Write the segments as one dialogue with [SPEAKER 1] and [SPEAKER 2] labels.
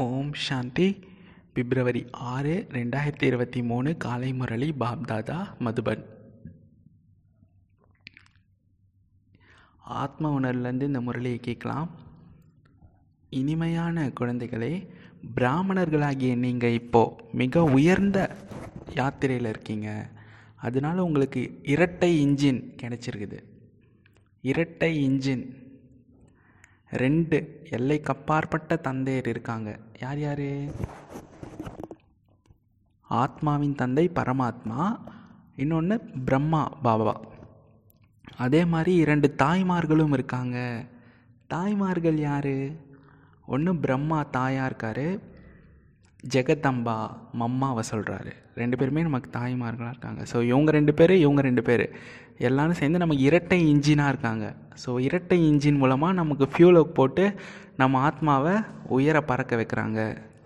[SPEAKER 1] ஓம் சாந்தி. பிப்ரவரி ஆறு ரெண்டாயிரத்தி இருபத்தி மூணு காலை முரளி பாப்தாதா மதுபன். ஆத்ம உணர்வுலேருந்து இந்த முரளியை கேட்கலாம். இனிமையான குழந்தைகளே பிராமணர்களாகிய நீங்கள் இப்போது மிக உயர்ந்த யாத்திரையில் இருக்கீங்க. அதனால் உங்களுக்கு இரட்டை இன்ஜின் கிடச்சிருக்குது. இரட்டை இன்ஜின். ரெண்டு எல்லைக்கு அப்பாற்பட்ட தந்தையர் இருக்காங்க. யார் யார்? ஆத்மாவின் தந்தை பரமாத்மா இன்னொன்று பிரம்மா பாபா. அதே மாதிரி இரண்டு தாய்மார்களும் இருக்காங்க. தாய்மார்கள் யார்? ஒன்று பிரம்மா தாயாக இருக்கார். ஜெகதம்பா மம்மாவை சொல்கிறாரு ரெண்டு பேருமே நமக்கு தாய்மார்களாக இருக்காங்க. ஸோ இவங்க ரெண்டு பேர் இவங்க ரெண்டு பேர். எல்லாரும் சேர்ந்து நமக்கு இரட்டை இன்ஜினாக இருக்காங்க. ஸோ இரட்டை இன்ஜின் மூலமாக நமக்கு ஃபியூலை போட்டு நம்ம ஆத்மாவை உயர பறக்க வைக்கிறாங்க.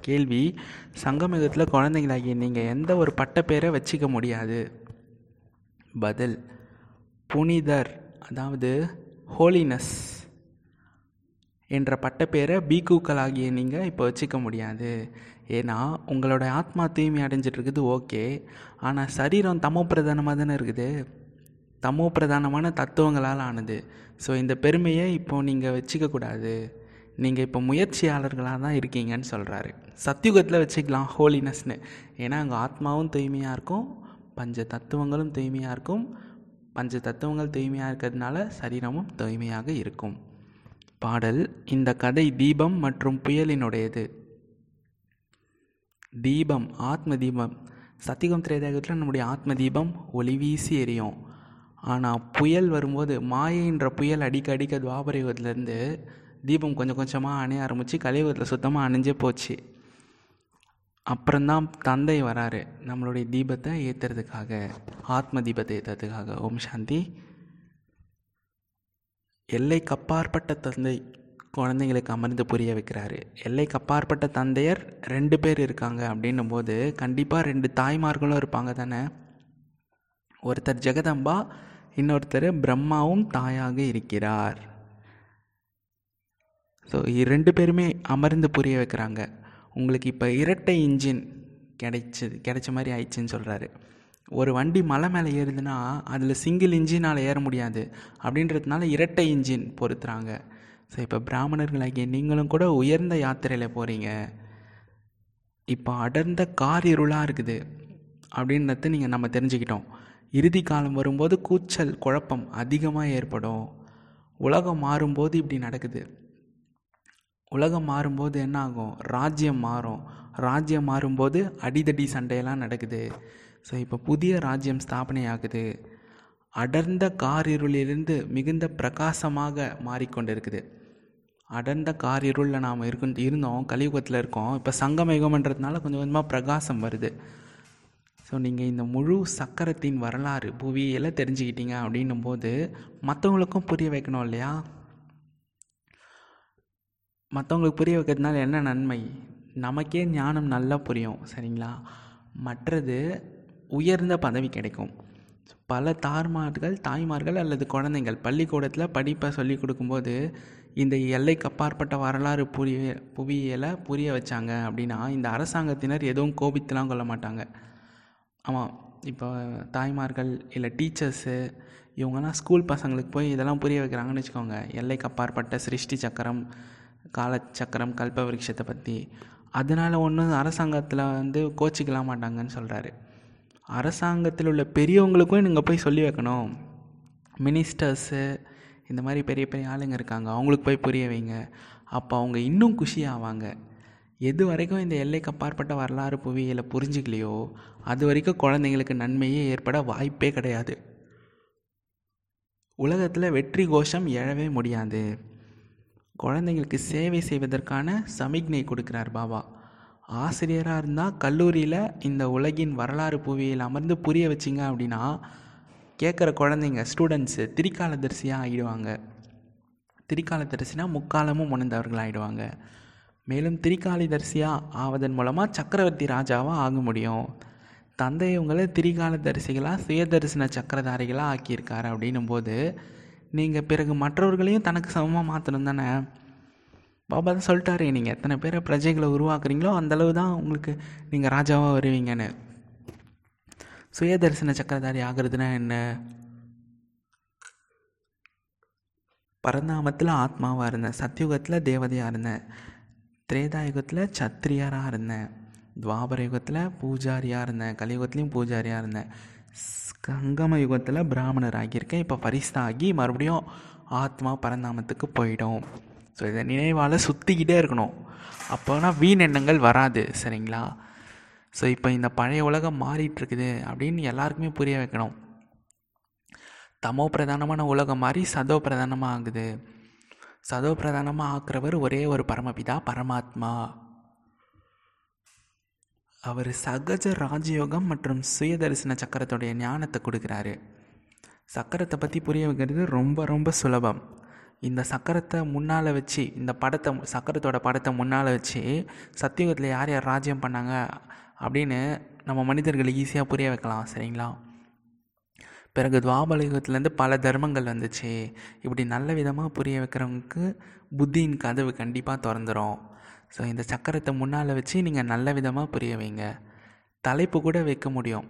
[SPEAKER 1] கேள்வி சங்கமிகத்தில் குழந்தைங்களாகிய நீங்கள் எந்த ஒரு பட்டப்பேரை வச்சுக்க முடியாது? பதில் புனிதர் அதாவது ஹோலினஸ் என்ற பட்டப்பேரை பீக்குக்களாகிய நீங்கள் இப்போ வச்சுக்க முடியாது. ஏன்னா உங்களோட ஆத்மா தூய்மை அடைஞ்சிட்ருக்குது ஓகே. ஆனால் சரீரம் தமோ பிரதானமாக தானே இருக்குது? தமோ பிரதானமான தத்துவங்களால் ஆனது. ஸோ இந்த பெருமையை இப்போது நீங்கள் வச்சுக்கக்கூடாது நீங்கள் இப்போ முயற்சியாளர்களாக தான் இருக்கீங்கன்னு சொல்கிறாரு சத்தியுகத்தில் வச்சுக்கலாம் ஹோலினஸ்னு ஏன்னா அங்கே ஆத்மாவும் தூய்மையாக இருக்கும் பஞ்ச தத்துவங்களும் தூய்மையாக இருக்கும். பஞ்ச தத்துவங்கள் தூய்மையாக இருக்கிறதுனால சரீரமும் தூய்மையாக இருக்கும். பாடல் இந்த கதை தீபம் மற்றும் புயலினுடையது. தீபம் ஆத்ம தீபம். சத்தியகம் திரேதாயகத்தில் நம்முடைய ஆத்ம தீபம் ஒளி வீசி எரியும். ஆனால் புயல் வரும்போது மாயைன்ற புயல் அடிக்க அடிக்க துவாபர யுகத்துலேருந்து தீபம் கொஞ்சம் கொஞ்சமாக அணைய ஆரம்பித்து கலியுகத்தில் சுத்தமாக அணிஞ்சே போச்சு. அப்புறம்தான் தந்தை வராரு. நம்மளுடைய தீபத்தை ஏற்றுறதுக்காக ஆத்ம தீபத்தை ஏற்றுறதுக்காக ஓம் சாந்தி. எல்லைக்கு அப்பாற்பட்ட தந்தை குழந்தைங்களுக்கு அமர்ந்து புரிய வைக்கிறாரு. எல்லைக்கு அப்பாற்பட்ட தந்தையர் ரெண்டு பேர் இருக்காங்க அப்படின்னும் போது கண்டிப்பாக ரெண்டு தாய்மார்களும் இருப்பாங்க தானே? ஒருத்தர் ஜெகதம்பா இன்னொருத்தர் பிரம்மாவும் தாயாக இருக்கிறார். ஸோ ரெண்டு பேருமே அமர்ந்து புரிய வைக்கிறாங்க. உங்களுக்கு இப்போ இரட்டை இன்ஜின் கிடைச்சது கிடைச்ச மாதிரி ஆயிடுச்சுன்னு சொல்கிறாரு ஒரு வண்டி மலை மேலே ஏறுதுன்னா அதில் சிங்கிள் இன்ஜினால் ஏற முடியாது. அப்படின்றதுனால இரட்டை இன்ஜின் பொறுத்துறாங்க ஸோ இப்போ பிராமணர்களாகிய நீங்களும் கூட உயர்ந்த யாத்திரையில் போகிறீங்க இப்போ அடர்ந்த கார் இருளாக இருக்குது? அப்படின்றத நீங்கள் நம்ம தெரிஞ்சுக்கிட்டோம். இறுதி காலம் வரும்போது கூச்சல் குழப்பம் அதிகமாக ஏற்படும். உலகம் மாறும்போது இப்படி நடக்குது. உலகம் மாறும்போது என்ன ஆகும்? ராஜ்யம் மாறும். ராஜ்யம் மாறும்போது அடிதடி சண்டையெல்லாம் நடக்குது. ஸோ இப்போ புதிய ராஜ்யம் ஸ்தாபனை ஆகுது அடர்ந்த காரிருளிலிருந்து மிகுந்த பிரகாசமாக மாறிக்கொண்டு இருக்குது அடர்ந்த காரிருளில் நாம் இருக்கு இருந்தோம் கலியுகத்தில் இருக்கோம். இப்போ சங்கமயுகம்ன்றதுனால கொஞ்சம் கொஞ்சமாக பிரகாசம் வருது. ஸோ நீங்கள் இந்த முழு சக்கரத்தின் வரலாறு புவியெல்லாம் தெரிஞ்சுக்கிட்டீங்க அப்படின்னும் போது மற்றவங்களுக்கும் புரிய வைக்கணும் இல்லையா? மற்றவங்களுக்கு புரிய வைக்கிறதுனால என்ன நன்மை? நமக்கே ஞானம் நல்லா புரியும் சரிங்களா? மற்றது உயர்ந்த பதவி கிடைக்கும். பல தார்மார்கள் தாய்மார்கள் அல்லது குழந்தைங்கள் பள்ளிக்கூடத்தில் படிப்பை சொல்லி கொடுக்கும்போது இந்த எல்லைக்கு அப்பாற்பட்ட வரலாறு புரிய புவியியலை புரிய வச்சாங்க அப்படின்னா இந்த அரசாங்கத்தினர் எதுவும் கோபித்துலாம் கொள்ள மாட்டாங்க. ஆமாம் இப்போ தாய்மார்கள் இல்லை டீச்சர்ஸு இவங்கெல்லாம் ஸ்கூல் பசங்களுக்கு போய் இதெல்லாம் புரிய வைக்கிறாங்கன்னு வச்சுக்கோங்க. எல்லைக்கு அப்பாற்பட்ட சிருஷ்டி சக்கரம் காலச்சக்கரம் கல்ப விருட்சத்தை பற்றி அதனால் ஒன்றும் அரசாங்கத்தில் வந்து கோச்சிக்கலாம் மாட்டாங்கன்னு சொல்கிறாரு அரசாங்கத்தில் உள்ள பெரியவங்களுக்கும் நீங்கள் போய் சொல்லி வைக்கணும். மினிஸ்டர்ஸு இந்த மாதிரி பெரிய பெரிய ஆளுங்க இருக்காங்க. அவங்களுக்கு போய் புரிய வைங்க. அப்போ அவங்க இன்னும் குஷி ஆவாங்க எது வரைக்கும் இந்த எல்லைக்கு அப்பாற்பட்ட வரலாறு புவியியலை புரிஞ்சுக்கலையோ அது வரைக்கும் குழந்தைங்களுக்கு நன்மையே ஏற்பட வாய்ப்பே கிடையாது. உலகத்தில் வெற்றி கோஷம் எழவே முடியாது. குழந்தைங்களுக்கு சேவை செய்வதற்கான சமிக்ஞை கொடுக்குறார் பாபா. ஆசிரியராக இருந்தால் கல்லூரியில் இந்த உலகின் வரலாறு புவியில் அமர்ந்து புரிய வச்சிங்க அப்படின்னா கேட்குற குழந்தைங்க ஸ்டூடெண்ட்ஸு திரிகாலதரிசியாக ஆகிடுவாங்க திரிகாலதரிசினா முக்காலமும் உணர்ந்தவர்கள் ஆகிடுவாங்க மேலும் திரிகாலதரிசியாக ஆவதன் மூலமாக சக்கரவர்த்தி ராஜாவாக ஆக முடியும். தந்தை இவங்களை திரிகாலதரிசிகளாக சுயதரிசன சக்கரதாரிகளாக ஆக்கியிருக்காரு அப்படின்னும் போது நீங்கள் பிறகு மற்றவர்களையும் தனக்கு சமமாக மாற்றணும் தானே? பாபா தான் சொல்லிட்டாரு நீங்கள் எத்தனை பேரை பிரஜைகளை உருவாக்குறீங்களோ அந்தளவு தான் உங்களுக்கு நீங்கள் ராஜாவாக வருவீங்கன்னு. சுயதரிசன சக்கரதாரி ஆகிறதுனா என்ன? பரந்தாமத்தில் ஆத்மாவாக இருந்தேன் சத்தியுகத்தில் தேவதையாக இருந்தேன். திரேதாயுகத்தில் சத்திரியராக இருந்தேன். துவாபர யுகத்தில் பூஜாரியாக இருந்தேன். கலியுகத்துலேயும் பூஜாரியாக இருந்தேன். கங்கம யுகத்தில் பிராமணர் ஆகியிருக்கேன் இப்போ பரிசா ஆகி மறுபடியும் ஆத்மா பரந்தாமத்துக்கு போயிடும். ஸோ இதை நினைவால் சுற்றிக்கிட்டே இருக்கணும். அப்போனா வீண் எண்ணங்கள் வராது சரிங்களா? ஸோ இப்போ இந்த பழைய உலகம் மாறிட்டுருக்குது அப்படின்னு எல்லாருக்குமே புரிய வைக்கணும். தமோ பிரதானமான உலகம் மாறி சதோ பிரதானமாக ஆகுது. சதோ பிரதானமாக ஆக்குறவர் ஒரே ஒரு பரமபிதா பரமாத்மா. அவர் சகஜ ராஜயோகம் மற்றும் சுயதரிசன சக்கரத்துடைய ஞானத்தை கொடுக்குறாரு. சக்கரத்தை பற்றி புரிய வைக்கிறது ரொம்ப ரொம்ப சுலபம். இந்த சக்கரத்தை முன்னால் வச்சு இந்த படத்தை சக்கரத்தோட படத்தை முன்னால் வச்சு சத்தியுகத்தில் யார் யார் ராஜ்யம் பண்ணாங்க அப்படின்னு நம்ம மனிதர்களை ஈஸியாக புரிய வைக்கலாம் சரிங்களா? பிறகு துவாபலயுகத்துலேருந்து பல தர்மங்கள் வந்துச்சு. இப்படி நல்ல விதமாக புரிய வைக்கிறவங்களுக்கு புத்தியின் கதவு கண்டிப்பாக திறந்துடும் ஸோ இந்த சக்கரத்தை முன்னால் வச்சு நீங்கள் நல்ல விதமாக புரிய வைங்க. தலைப்பு கூட வைக்க முடியும்.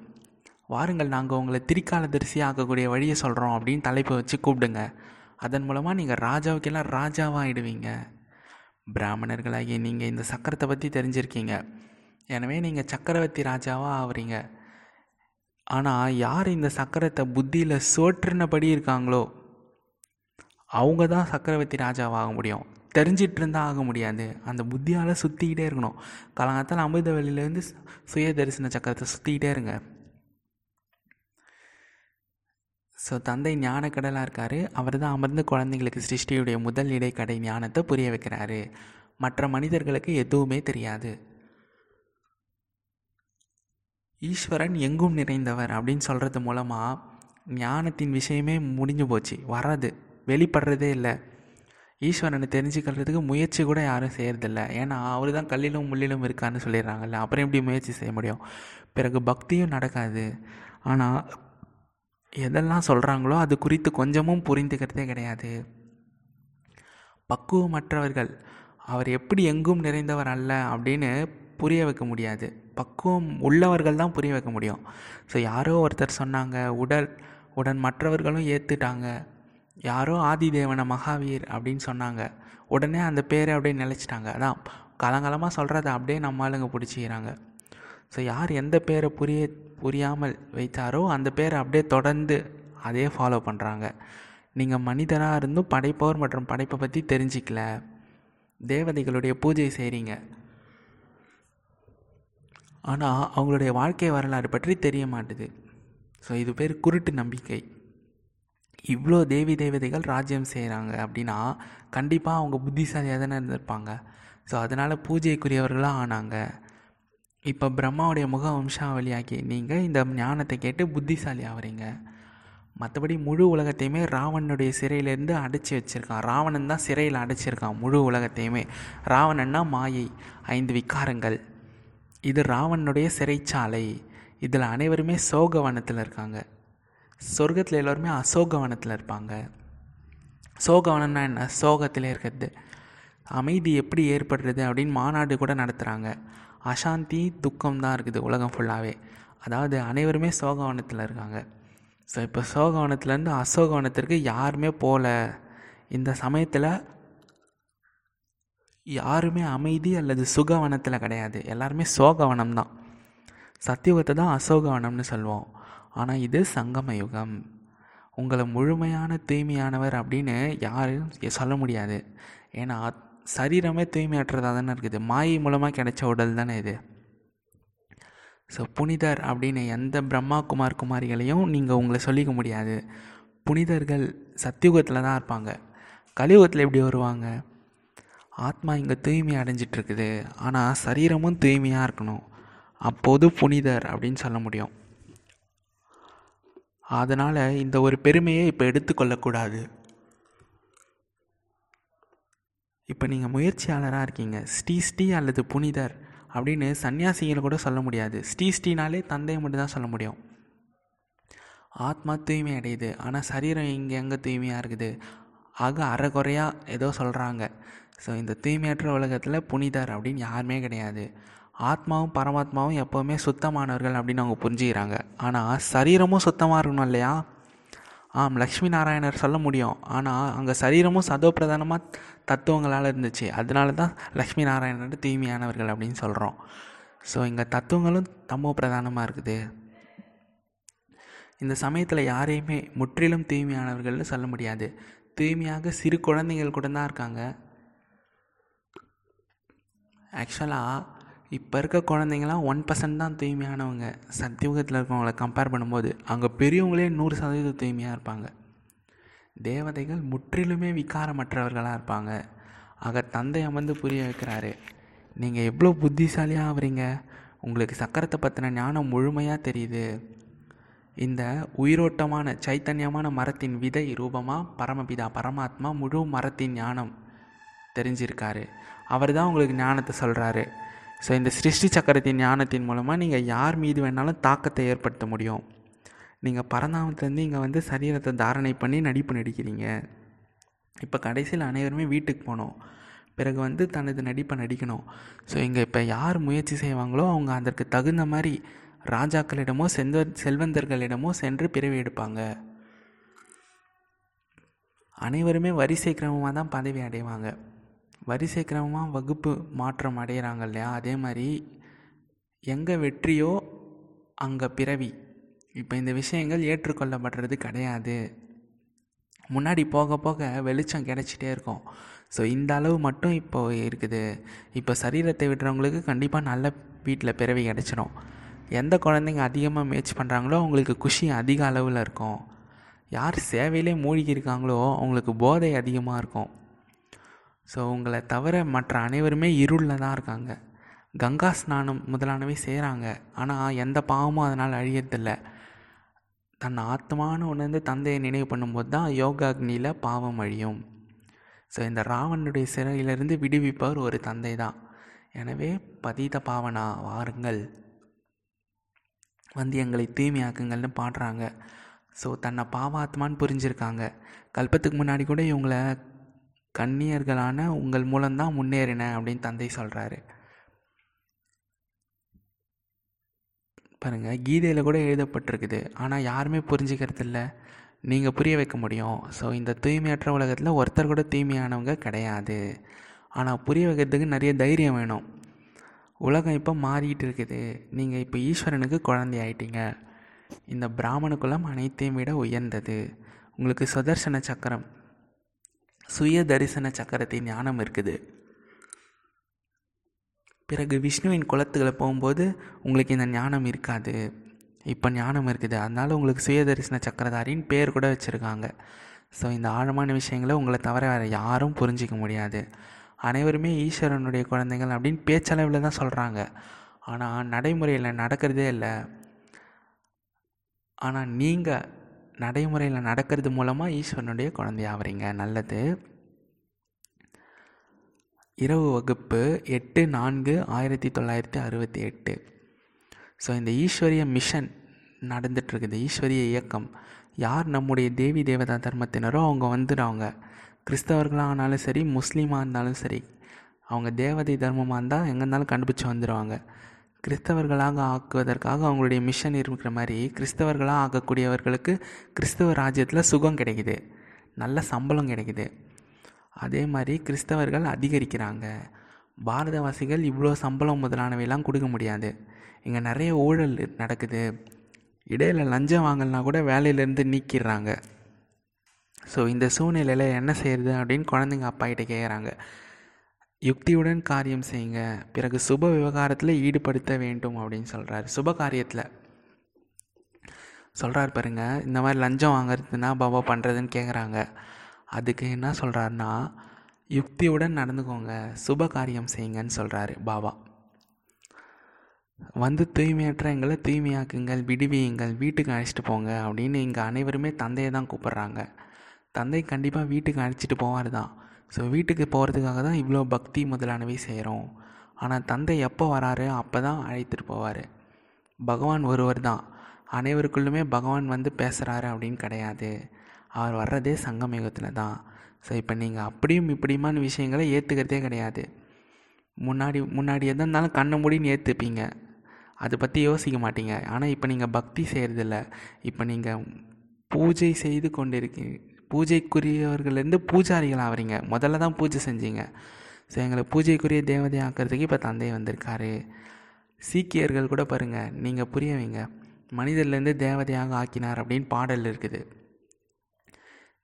[SPEAKER 1] வாருங்கள் நாங்கள் உங்களை திரிகாலதரிசி ஆக்கக்கூடிய வழியை சொல்கிறோம் அப்படின்னு தலைப்பை வச்சு கூப்பிடுங்க. அதன் மூலமாக நீங்கள் ராஜாவுக்கெல்லாம் ராஜாவாக ஆகிடுவீங்க நீங்கள் இந்த சக்கரத்தை பற்றி தெரிஞ்சிருக்கீங்க. எனவே நீங்கள் சக்கரவர்த்தி ராஜாவாக ஆகுறீங்க ஆனால் யார் இந்த சக்கரத்தை புத்தியில் சோற்றுனபடி இருக்காங்களோ அவங்க தான் சக்கரவர்த்தி ராஜாவாக முடியும். தெரிஞ்சிட்டு இருந்தால் ஆக முடியாது. அந்த புத்தியால் சுற்றிக்கிட்டே இருக்கணும். காலங்காலத்தில் அமிர்த வெளியிலேருந்து சுய தரிசன சக்கரத்தை சுற்றிக்கிட்டே இருங்க. ஸோ தந்தை ஞானக்கடலாக இருக்கார். அவர் தான் அமர்ந்து குழந்தைங்களுக்கு சிருஷ்டியுடைய முதல் இடைக்கடை ஞானத்தை புரிய வைக்கிறாரு. மற்ற மனிதர்களுக்கு எதுவுமே தெரியாது. ஈஸ்வரன் எங்கும் நிறைந்தவர் அப்படின்னு சொல்கிறது மூலமாக ஞானத்தின் விஷயமே முடிஞ்சு போச்சு. வராது வெளிப்படுறதே இல்லை. ஈஸ்வரனை தெரிஞ்சுக்கிறதுக்கு முயற்சி கூட யாரும் செய்கிறதில்ல ஏன்னா அவர் தான் கல்லிலும் முள்ளிலும் இருக்கான்னு சொல்லிடுறாங்கல்ல. அப்புறம் எப்படி முயற்சி செய்ய முடியும்? பிறகு பக்தியும் நடக்காது. ஆனால் எதெல்லாம் சொல்கிறாங்களோ அது குறித்து கொஞ்சமும் புரிந்துக்கிறதே கிடையாது. பக்குவமற்றவர்கள் அவர் எப்படி எங்கும் நிறைந்தவர் அல்ல அப்படின்னு புரிய வைக்க முடியாது. பக்குவம் உள்ளவர்கள் தான் புரிய வைக்க முடியும். ஸோ யாரோ ஒருத்தர் சொன்னாங்க உடல் உடன் மற்றவர்களும் ஏற்றுட்டாங்க யாரோ ஆதிதேவன மகாவீர் அப்படின்னு சொன்னாங்க. உடனே அந்த பேரை அப்படியே நிலச்சிட்டாங்க. அதான் காலங்காலமாக சொல்கிறத அப்படியே நம்ம ஆளுங்க பிடிச்சிக்கிறாங்க. ஸோ யார் எந்த பேரை புரிய புரியாமல் வைத்தாரோ அந்த பேரை அப்படியே தொடர்ந்து அதே ஃபாலோ பண்ணுறாங்க நீங்கள் மனிதராக இருந்தும் படைப்பவர் மற்றும் படைப்பை பற்றி தெரிஞ்சிக்கல. தேவதைகளுடைய பூஜை செய்கிறீங்க ஆனால் அவங்களுடைய வாழ்க்கை வரலாறு பற்றி தெரிய மாட்டுது. ஸோ இது பேர் குருட்டு நம்பிக்கை. இவ்வளோ தேவி தேவதைகள் ராஜ்யம் செய்கிறாங்க அப்படின்னா கண்டிப்பாக அவங்க புத்திசாலியாக தானே இருந்திருப்பாங்க. ஸோ அதனால் பூஜைக்குரியவர்களாக ஆனாங்க. இப்போ பிரம்மாவுடைய முக வம்சாவளியாக்கி நீங்கள் இந்த ஞானத்தை கேட்டு புத்திசாலி ஆகிறீங்க மற்றபடி முழு உலகத்தையுமே ராவணனுடைய சிறையிலேருந்து அடைச்சி வச்சுருக்கான். ராவணன் தான் சிறையில் அடைச்சிருக்கான் முழு உலகத்தையுமே. ராவணன்னா மாயை ஐந்து விக்காரங்கள் இது ராவனுடைய சிறைச்சாலை. இதில் அனைவருமே சோகவனத்தில் இருக்காங்க. சொர்க்கத்தில் எல்லோருமே அசோகவனத்தில் இருப்பாங்க. சோகவனம்னா என்ன? சோகத்தில் இருக்கிறது. அமைதி எப்படி ஏற்படுறது அப்படின்னு மாநாடு கூட நடத்துகிறாங்க அசாந்தி துக்கம் தான் இருக்குது உலகம் ஃபுல்லாகவே அதாவது அனைவருமே சோகவனத்தில் இருக்காங்க. ஸோ இப்போ சோகவனத்துலேருந்து அசோகவனத்திற்கு யாருமே போகல இந்த சமயத்தில் யாருமே அமைதி அல்லது சுகவனத்தில் கிடையாது. எல்லாருமே சோகவனம் தான் சத்தியுகத்தை தான் அசோகவனம்னு சொல்லுவோம் ஆனால் இது சங்கம யுகம் உங்களை முழுமையான தூய்மையானவர் அப்படின்னு யாரும் சொல்ல முடியாது. ஏன்னா சரீரமே தூய்மையற்றதாக தானே இருக்குது. மாயை மூலமாக கிடைச்ச உடல் தானே இது. ஸோ புனிதர் அப்படின்னு எந்த பிரம்மா குமார் குமாரிகளையும் நீங்கள் உங்களை சொல்லிக்க முடியாது. புனிதர்கள் சத்தியுகத்தில் தான் இருப்பாங்க. கலியுகத்தில் எப்படி வருவாங்க? ஆத்மா இங்கே தூய்மை அடைஞ்சிட்ருக்குது. ஆனால் சரீரமும் தூய்மையாக இருக்கணும். அப்போது புனிதர் அப்படின்னு சொல்ல முடியும். அதனால் இந்த ஒரு பெருமையை இப்போ எடுத்துக்கொள்ளக்கூடாது. இப்போ நீங்கள் முயற்சியாளராக இருக்கீங்க. ஸ்ரீ ஸ்ரீ அல்லது புனிதர் அப்படின்னு சன்னியாசிகளை கூட சொல்ல முடியாது. ஸ்ரீ ஸ்ரீனாலே தந்தையை மட்டும்தான் சொல்ல முடியும். ஆத்மா தூய்மை அடையுது. ஆனால் சரீரம் இங்கே எங்கே தூய்மையாக இருக்குது? ஆக அறகுறையாக ஏதோ சொல்கிறாங்க ஸோ இந்த தூய்மையற்ற உலகத்தில் புனிதர் அப்படின்னு யாருமே கிடையாது. ஆத்மாவும் பரமாத்மாவும் எப்போவுமே சுத்தமானவர்கள் அப்படின்னு அவங்க புரிஞ்சுக்கிறாங்க. ஆனால் சரீரமும் சுத்தமாக இருக்கணும் இல்லையா? ஆம் லக்ஷ்மி நாராயணர் சொல்ல முடியும். ஆனால் அங்கே சரீரமும் சதோப்பிரதானமாக தத்துவங்களால் இருந்துச்சு. அதனால தான் லக்ஷ்மி நாராயணர் தூய்மையானவர்கள் அப்படின்னு சொல்கிறோம் ஸோ இங்கே தத்துவங்களும் தமோ பிரதானமாக இருக்குது. இந்த சமயத்தில் யாரையுமே முற்றிலும் தூய்மையானவர்கள்னு சொல்ல முடியாது. தூய்மையாக சிறு குழந்தைகள் கூட தான் இருக்காங்க. ஆக்சுவலாக இப்போ இருக்க குழந்தைங்களாம் ஒன் பர்சன்ட் தான் தூய்மையானவங்க. சத்தியுகத்தில் இருக்கவங்களை கம்பேர் பண்ணும்போது அங்கே பெரியவங்களே நூறு சதவீதம் தூய்மையாக இருப்பாங்க. தேவதைகள் முற்றிலுமே விகாரமற்றவர்களாக இருப்பாங்க. ஆக தந்தை அமர்ந்து புரிய வைக்கிறாரு. நீங்கள் எவ்வளோ புத்திசாலியாக ஆகுறீங்க உங்களுக்கு சக்கரத்தை பற்றின ஞானம் முழுமையாக தெரியுது. இந்த உயிரோட்டமான சைத்தன்யமான மரத்தின் விதை ரூபமாக பரமபிதா பரமாத்மா முழு மரத்தின் ஞானம் தெரிஞ்சிருக்காரு. அவர் தான் உங்களுக்கு ஞானத்தை சொல்கிறாரு ஸோ இந்த சிருஷ்டி சக்கரத்தின் ஞானத்தின் மூலமாக நீங்கள் யார் மீது வேணாலும் தாக்கத்தை ஏற்படுத்த முடியும். நீங்கள் பரந்தாமத்துலேருந்து இங்கே வந்து சரீரத்தை தாரணை பண்ணி நடிப்பு நடிக்கிறீங்க. இப்போ கடைசியில் அனைவருமே வீட்டுக்கு போகணும் பிறகு வந்து தனது நடிப்பை நடிக்கணும். ஸோ இங்கே இப்போ யார் முயற்சி செய்வாங்களோ அவங்க அதற்கு தகுந்த மாதிரி ராஜாக்களிடமோ செந்த செல்வந்தர்களிடமோ சென்று பிறவி எடுப்பாங்க. அனைவருமே வரிசை கிரமமாக தான் பதவி அடைவாங்க. வரிசை கிரமமாக வகுப்பு மாற்றம் அடைகிறாங்க இல்லையா? அதே மாதிரி எங்கே வெற்றியோ அங்கே பிறவி. இப்போ இந்த விஷயங்கள் ஏற்றுக்கொள்ளப்படுறது கிடையாது. முன்னாடி போக போக வெளிச்சம் கிடச்சிட்டே இருக்கும். ஸோ இந்த அளவு மட்டும் இப்போ இருக்குது. இப்போ சரீரத்தை விடுறவங்களுக்கு கண்டிப்பாக நல்ல வீட்டில் பிறவி கிடச்சிரும். எந்த குழந்தைங்க அதிகமாக முயற்சி பண்ணுறாங்களோ அவங்களுக்கு குஷி அதிக அளவில் இருக்கும். யார் சேவையிலே மூழ்கி இருக்காங்களோ அவங்களுக்கு போதை அதிகமாக இருக்கும். ஸோ உங்களை தவிர மற்ற அனைவருமே இருளில் தான் இருக்காங்க. கங்கா ஸ்நானம் முதலானவை செய்கிறாங்க ஆனால் எந்த பாவமும் அதனால் அழியறதில்ல. தன் ஆத்மானு உணர்ந்து தந்தையை நினைவு பண்ணும்போது தான் யோகா அக்னியில் பாவம் அழியும். ஸோ இந்த ராவனுடைய சிறையிலிருந்து விடுவிப்பவர் ஒரு தந்தை தான். எனவே பதீத பாவனா வாருங்கள். வந்து எங்களை தூய்மையாக்குங்கள்னு பாடுறாங்க. ஸோ தன்னை பாவாத்மான்னு புரிஞ்சிருக்காங்க. கல்பத்துக்கு முன்னாடி கூட இவங்கள கன்னியர்களான உங்கள் மூலம்தான் முன்னேறினேன் அப்படின்னு தந்தை சொல்கிறாரு பாருங்கள் கீதையில் கூட எழுதப்பட்டிருக்குது. ஆனால் யாருமே புரிஞ்சுக்கிறது இல்லை நீங்கள் புரிய வைக்க முடியும். ஸோ இந்த தூய்மையற்ற உலகத்தில் ஒருத்தர் கூட தூய்மையானவங்க கிடையாது. ஆனால் புரிய வைக்கிறதுக்கு நிறைய தைரியம் வேணும். உலகம் இப்போ மாறிக்கிட்டு இருக்குது. நீங்கள் இப்போ ஈஸ்வரனுக்கு குழந்தை ஆயிட்டீங்க. இந்த பிராமண குலம் அனைத்தையும் விட உயர்ந்தது. உங்களுக்கு சுதர்சன சக்கரம். சுய தரிசன சக்கரத்தின் ஞானம் இருக்குது. பிறகு விஷ்ணுவின் குளத்துக்களை போகும்போது உங்களுக்கு இந்த ஞானம் இருக்காது. இப்போ ஞானம் இருக்குது. அதனால் உங்களுக்கு சுய தரிசன சக்கரதாரின்னு பேர் கூட வச்சுருக்காங்க. ஸோ இந்த ஆழமான விஷயங்களை உங்களை தவிர வேறு யாரும் புரிஞ்சிக்க முடியாது. அனைவருமே ஈஸ்வரனுடைய குழந்தைகள் அப்படின்னு பேச்சளவில் தான் சொல்கிறாங்க ஆனால் நடைமுறையில் நடக்கிறதே இல்லை. ஆனால் நீங்கள் நடைமுறையில் நடக்கிறது மூலமாக ஈஸ்வரனுடைய குழந்தையாகிறீங்க நல்லது. இரவு வகுப்பு எட்டு நான்கு ஆயிரத்தி தொள்ளாயிரத்தி அறுபத்தி எட்டு. ஸோ இந்த ஈஸ்வரிய மிஷன் நடந்துகிட்ருக்குது ஈஸ்வரிய இயக்கம். யார் நம்முடைய தேவி தேவதா தர்மத்தினரோ அவங்க வந்துடுவாங்க கிறிஸ்தவர்களாக ஆனாலும் சரி முஸ்லீமாக இருந்தாலும் சரி அவங்க தேவதை தர்மமாக இருந்தால் எங்கே இருந்தாலும் கண்டுபிடிச்சி வந்துடுவாங்க கிறிஸ்தவர்களாக ஆக்குவதற்காக அவங்களுடைய மிஷன் இருக்கிற மாதிரி கிறிஸ்தவர்களாக ஆக்கக்கூடியவர்களுக்கு கிறிஸ்தவ ராஜ்யத்தில் சுகம் கிடைக்குது. நல்ல சம்பளம் கிடைக்குது. அதே மாதிரி கிறிஸ்தவர்கள் அதிகரிக்கிறாங்க. பாரதவாசிகள் இவ்வளோ சம்பளம் முதலானவையெல்லாம் கொடுக்க முடியாது. இங்கே நிறைய ஊழல் நடக்குது. இடையில் லஞ்சம் வாங்கலனா கூட வேலையிலேருந்து நீக்கிடுறாங்க. ஸோ இந்த சூழ்நிலையில் என்ன செய்கிறது அப்படின்னு குழந்தைங்க அப்பா கிட்டே கேட்குறாங்க யுக்தியுடன் காரியம் செய்யுங்க. பிறகு சுப விவகாரத்தில் ஈடுபடுத்த வேண்டும் அப்படின்னு சொல்கிறாரு சுப காரியத்தில் சொல்கிறார் பாருங்க. இந்த மாதிரி லஞ்சம் வாங்குறதுனா பாபா பண்ணுறதுன்னு கேட்குறாங்க அதுக்கு என்ன சொல்கிறாருன்னா யுக்தியுடன் நடந்துக்கோங்க. சுப காரியம் செய்யுங்கன்னு சொல்கிறாரு பாபா. வந்து தூய்மையற்ற எங்களை தூய்மையாக்குங்கள் விடுவியுங்கள் வீட்டுக்கு அழைச்சிட்டு போங்க அப்படின்னு இங்கே அனைவருமே தந்தையை தான் கூப்பிட்றாங்க. தந்தை கண்டிப்பாக வீட்டுக்கு அழைச்சிட்டு போவார் தான் ஸோ வீட்டுக்கு போகிறதுக்காக தான் இவ்வளோ பக்தி முதலானவை செய்கிறோம் ஆனால் தந்தை எப்போ வராரு அப்போ தான் அழைத்துட்டு போவார். பகவான் ஒருவர் தான். அனைவருக்குள்ளுமே பகவான் வந்து பேசுகிறாரு அப்படின்னு கிடையாது. அவர் வர்றதே சங்கமயுகத்தில் தான். ஸோ இப்போ நீங்கள் அப்படியும் இப்படியுமான விஷயங்களை ஏற்றுக்கிறதே கிடையாது. முன்னாடி முன்னாடி எதாக இருந்தாலும் கண்ணை மூடின்னு ஏற்றுப்பீங்க அதை பற்றி யோசிக்க மாட்டீங்க. ஆனால் இப்போ நீங்கள் பக்தி செய்கிறதில்ல இப்போ நீங்கள் பூஜை செய்து கொண்டு இருக்கீங்க பூஜைக்குரியவர்கள்லேருந்து பூஜாரிகள் ஆகிறீங்க முதல்ல தான் பூஜை செஞ்சீங்க. ஸோ எங்களை பூஜைக்குரிய தேவதை ஆக்கிறதுக்கு இப்போ தந்தை வந்திருக்காரு. சீக்கியர்கள் கூட பாருங்கள் நீங்கள் புரிய வைங்க மனிதர்லேருந்து தேவதையாக ஆக்கினார் அப்படின்னு பாடல் இருக்குது.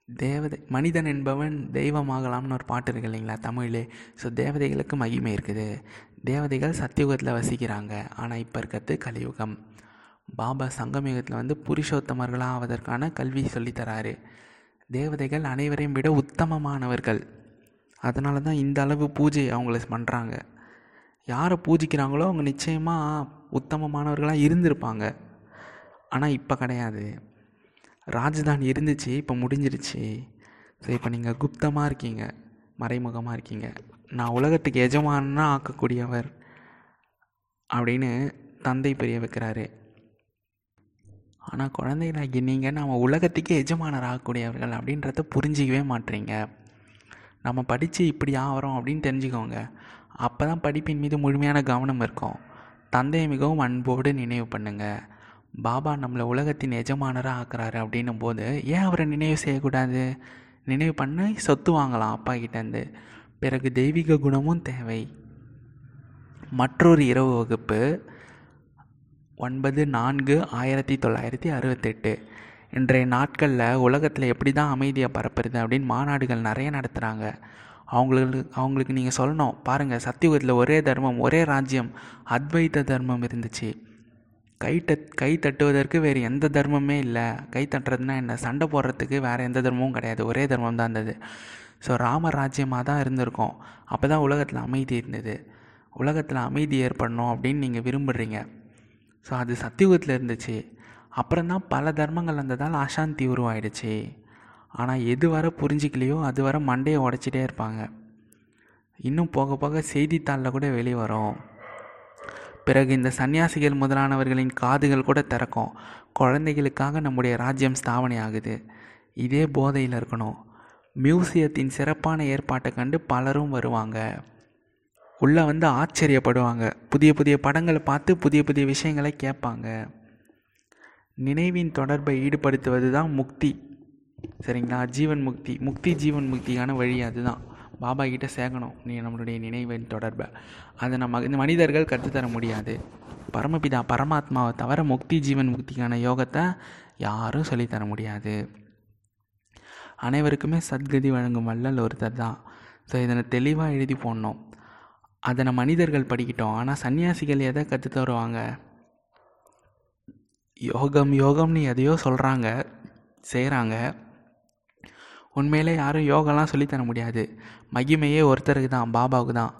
[SPEAKER 1] தேவதை மனிதன் என்பவன் தெய்வமாகலாம்னு ஒரு பாட்டு இருக்கு இல்லைங்களா தமிழிலே? ஸோ தேவதைகளுக்கு மகிமை இருக்குது. தேவதைகள் சத்தியுகத்தில் வசிக்கிறாங்க. ஆனால் இப்போ இருக்கிறது கலியுகம். பாபா சங்கமயுகத்தில் வந்து புருஷோத்தமர்களாக ஆவதற்கான கல்வி சொல்லித்தராரு தேவதைகள் அனைவரையும் விட உத்தமமானவர்கள். அதனால தான் இந்த அளவு பூஜை அவங்கள பண்ணுறாங்க யாரை பூஜிக்கிறாங்களோ அவங்க நிச்சயமாக உத்தமமானவர்களாக இருந்திருப்பாங்க. ஆனால் இப்போ கிடையாது. ராஜதான் இருந்துச்சு இப்போ முடிஞ்சிருச்சு. ஸோ இப்போ நீங்கள் குப்தமாக இருக்கீங்க மறைமுகமாக இருக்கீங்க. நான் உலகத்துக்கு எஜமானா ஆக்கக்கூடியவர் அப்படின்னு தந்தை பெரிய வைக்கிறாரு. ஆனால் குழந்தைகளாகி நீங்கள் நம்ம உலகத்துக்கே எஜமானர் ஆகக்கூடியவர்கள் அப்படின்றத புரிஞ்சிக்கவே மாட்டீங்க நம்ம படித்து இப்படி ஆகிறோம் அப்படின்னு தெரிஞ்சுக்கோங்க. அப்போ தான் படிப்பின் மீது முழுமையான கவனம் இருக்கும். தந்தையை மிகவும் அன்போடு நினைவு பண்ணுங்கள் பாபா நம்மளை உலகத்தின் எஜமானராக ஆக்குறாரு அப்படின்னும் போது ஏன் அவரை நினைவு செய்யக்கூடாது? நினைவு பண்ணி சொத்து வாங்கலாம் அப்பா கிட்டேருந்து பிறகு தெய்வீக குணமும் தேவை. மற்றொரு இரவு வகுப்பு. ஒன்பது நான்கு ஆயிரத்தி தொள்ளாயிரத்தி அறுபத்தெட்டு. இன்றைய நாட்களில் உலகத்தில் எப்படி தான் அமைதியை பரப்புறது அப்படின்னு மாநாடுகள் நிறைய நடத்துகிறாங்க அவங்களுக்கு அவங்களுக்கு நீங்கள் சொல்லணும். பாருங்கள் சத்தியுகத்தில் ஒரே தர்மம் ஒரே ராஜ்யம் அத்வைத தர்மம் இருந்துச்சு. கை தட் கை தட்டுவதற்கு வேறு எந்த தர்மமே இல்லை. கை தட்டுறதுனா என்ன? சண்டை போடுறதுக்கு வேறு எந்த தர்மமும் கிடையாது. ஒரே தர்மம் தான் இருந்தது. ஸோ ராம ராஜ்யமாக தான் இருந்திருக்கோம். அப்போ தான் உலகத்தில் அமைதி இருந்தது. உலகத்தில் அமைதி ஏற்படணும் அப்படின்னு நீங்கள் விரும்புகிறீங்க ஸோ அது சத்தியுகத்தில் இருந்துச்சு. அப்புறம் தான் பல தர்மங்கள் வந்ததால் அசாந்தி உருவாயிடுச்சு. ஆனால் எது வர புரிஞ்சிக்கலையோ அது வர மண்டையை உடச்சிட்டே இருப்பாங்க. இன்னும் போக போக செய்தித்தாளில் கூட வெளியே வரும். பிறகு இந்த சன்னியாசிகள் முதலானவர்களின் காதுகள் கூட திறக்கும். குழந்தைகளுக்காக நம்முடைய ராஜ்யம் ஸ்தாபனை ஆகுது. இதே போதையில் இருக்கணும். மியூசியத்தின் சிறப்பான ஏற்பாட்டை கண்டு பலரும் வருவாங்க. உள்ளே வந்து ஆச்சரியப்படுவாங்க. புதிய புதிய படங்களை பார்த்து புதிய புதிய விஷயங்களை கேட்பாங்க. நினைவின் தொடர்பை ஈடுபடுத்துவது தான் முக்தி. சரிங்களா? ஜீவன் முக்தி. முக்தி ஜீவன் முக்திக்கான வழி அதுதான். பாபா கிட்ட சேர்க்கணும். நீ நம்மளுடைய நினைவின் தொடர்பை. அதை நம்ம இந்த மனிதர்கள் கற்றுத்தர முடியாது. பரமபிதா பரமாத்மாவை தவிர முக்தி ஜீவன் முக்திக்கான யோகத்தை யாரும் சொல்லித்தர முடியாது. அனைவருக்குமே சத்கதி வழங்கும் வள்ளல் ஒருத்தர் தான். ஸோ இதனை தெளிவாக எழுதி போடணும். அதனை மனிதர்கள் படிக்கிட்டோம். ஆனால் சன்னியாசிகள் எதை கற்று தருவாங்க? யோகம் யோகம்னு எதையோ சொல்கிறாங்க செய்கிறாங்க உண்மையிலே யாரும் யோகெல்லாம் சொல்லித்தர முடியாது. மகிமையே ஒருத்தருக்கு தான் பாபாவுக்கு தான்.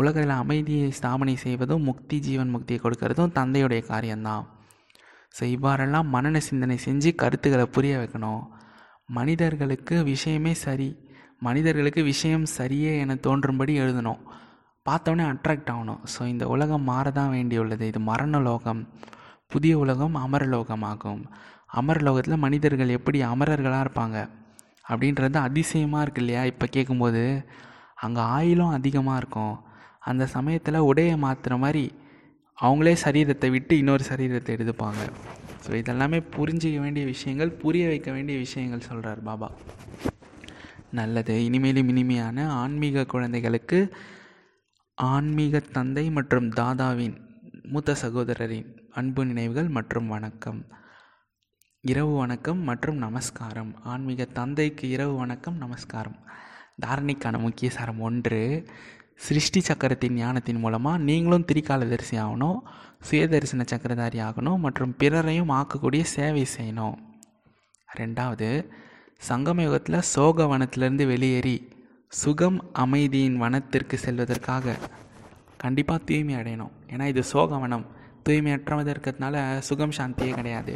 [SPEAKER 1] உலகத்தில் அமைதியை ஸ்தாபனை செய்வதும் முக்தி ஜீவன் முக்தியை கொடுக்கறதும் தந்தையுடைய காரியம்தான். ஸோ இவ்வாறெல்லாம் மனன சிந்தனை செஞ்சு கருத்துக்களை புரிய வைக்கணும். மனிதர்களுக்கு விஷயமே சரி. மனிதர்களுக்கு விஷயம் சரியே என தோன்றும்படி எழுதணும். பார்த்தோன்னே அட்ராக்ட் ஆகணும். ஸோ இந்த உலகம் மாறதான் வேண்டியுள்ளது. இது மரண லோகம் புதிய உலகம் அமரலோகமாகும். அமரலோகத்தில் மனிதர்கள் எப்படி அமரர்களாக இருப்பாங்க? அப்படின்றது அதிசயமாக இருக்கு இல்லையா? இப்போ கேட்கும்போது அங்கே ஆயிலும் அதிகமாக இருக்கும். அந்த சமயத்தில் உடையை மாற்றுற மாதிரி அவங்களே சரீரத்தை விட்டு இன்னொரு சரீரத்தை எடுத்துப்பாங்க. ஸோ இதெல்லாமே புரிஞ்சிக்க வேண்டிய விஷயங்கள் புரிய வைக்க வேண்டிய விஷயங்கள் சொல்கிறார் பாபா. நல்லது. இனிமேலும் இனிமையான ஆன்மீக குழந்தைகளுக்கு ஆன்மீக தந்தை மற்றும் தாதாவின் மூத்த சகோதரரின் அன்பு நினைவுகள் மற்றும் வணக்கம். இரவு வணக்கம் மற்றும் நமஸ்காரம். ஆன்மீக தந்தைக்கு இரவு வணக்கம் நமஸ்காரம். தாரணைக்கான முக்கிய சாரம் ஒன்று சிருஷ்டி சக்கரத்தின் ஞானத்தின் மூலமாக நீங்களும் திரிகாலதரிசி ஆகணும் சுயதரிசன சக்கரதாரி ஆகணும் மற்றும் பிறரையும் ஆக்கக்கூடிய சேவை செய்யணும். ரெண்டாவது சங்கம யுகத்தில் சோக வனத்திலிருந்து வெளியேறி சுகம் அமைதியின் வனத்திற்கு செல்வதற்காக கண்டிப்பாக தூய்மை அடையணும். ஏன்னா இது சோகவனம். தூய்மையற்றவது இருக்கிறதுனால சுகம் சாந்தியே கிடையாது.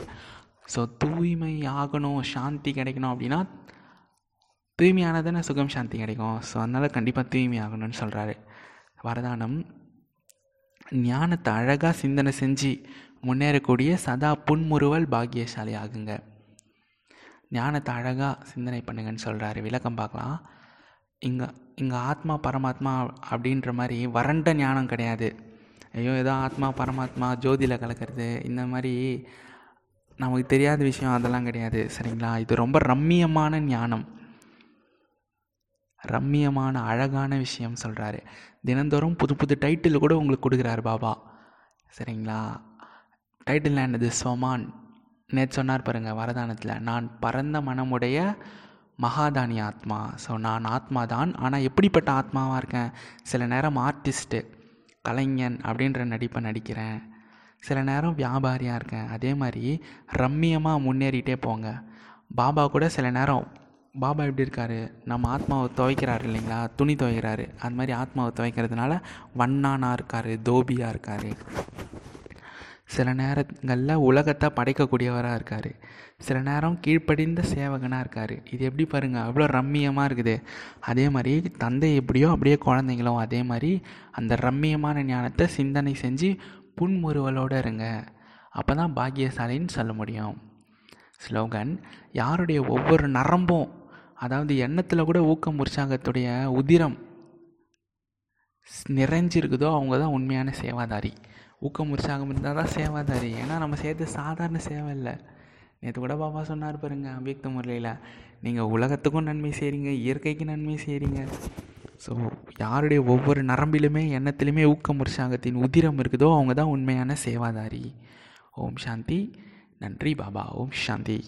[SPEAKER 1] ஸோ தூய்மை ஆகணும் சாந்தி கிடைக்கணும் அப்படின்னா தூய்மையானதானே சுகம் சாந்தி கிடைக்கும். ஸோ அதனால் கண்டிப்பாக தூய்மை ஆகணும்னு சொல்கிறாரு வரதானம் ஞானத்தை அழகாக சிந்தனை செஞ்சு முன்னேறக்கூடிய சதா புன்முறுவல் பாக்கியசாலி ஆகுங்க ஞானத்தை அழகாக சிந்தனை பண்ணுங்கன்னு சொல்கிறாரு விளக்கம் பார்க்கலாம். இங்கே இங்கே ஆத்மா பரமாத்மா அப்படின்ற மாதிரி வறண்ட ஞானம் கிடையாது. ஐயோ ஏதோ ஆத்மா பரமாத்மா ஜோதியில் கலக்கிறது இந்த மாதிரி நமக்கு தெரியாத விஷயம் அதெல்லாம் கிடையாது சரிங்களா? இது ரொம்ப ரம்மியமான ஞானம். ரம்மியமான அழகான விஷயம் சொல்கிறாரு தினந்தோறும் புது புது டைட்டில் கூட உங்களுக்கு கொடுக்குறாரு பாபா சரிங்களா? டைட்டில் என்னது? சொமான். நேற்று சொன்னார் பாருங்கள் வரதானத்தில் நான் பரந்த மனமுடைய மகாதானி ஆத்மா. ஸோ நான் ஆத்மா தான் ஆனால் எப்படிப்பட்ட ஆத்மாவாக இருக்கேன்? சில நேரம் ஆர்டிஸ்ட்டு கலைஞன் அப்படின்ற நடிப்பை நடிக்கிறேன். சில நேரம் வியாபாரியாக இருக்கேன். அதே மாதிரி ரம்மியமாக முன்னேறிட்டே போங்க. பாபா கூட சில நேரம் பாபா எப்படி இருக்கார்? நம்ம ஆத்மாவை துவைக்கிறாரு இல்லைங்களா? துணி துவைக்கிறாரு. அது மாதிரி ஆத்மாவை துவைக்கிறதுனால வண்ணானாக இருக்கார் தோபியாக இருக்கார். சில நேரங்களில் உலகத்தை படைக்கக்கூடியவராக இருக்கார். சில நேரம் கீழ்ப்படிந்த சேவகனாக இருக்கார். இது எப்படி பாருங்கள் அவ்வளோ ரம்மியமாக இருக்குது. அதே மாதிரி தந்தை எப்படியோ அப்படியே குழந்தைங்களும் அதே மாதிரி அந்த ரம்மியமான ஞானத்தை சிந்தனை செஞ்சு புன்முறுவலோடு இருங்க. அப்போ தான் பாக்கியசாலின்னு சொல்ல முடியும். ஸ்லோகன் யாருடைய ஒவ்வொரு நரம்பும் அதாவது எண்ணத்தில் கூட ஊக்கம் உற்சாகத்துடைய உதிரம் நிறைஞ்சிருக்குதோ அவங்க தான் உண்மையான சேவாதாரி. ஊக்கம் உற்சாகம் இருந்தால் தான் சேவாதாரி ஏன்னா நம்ம செய்கிறது சாதாரண சேவை இல்லை. நேற்று கூட பாபா சொன்னார் பாருங்க அவ்வியக்த முறையில். நீங்கள் உலகத்துக்கும் நன்மை செய்கிறீங்க இயற்கைக்கு நன்மை செய்கிறீங்க ஸோ யாருடைய ஒவ்வொரு நரம்பிலுமே எண்ணத்திலுமே ஊக்கம் உற்சாகத்தின் உதிரம் இருக்குதோ அவங்க தான் உண்மையான சேவாதாரி. ஓம் சாந்தி. நன்றி பாபா. ஓம் சாந்தி.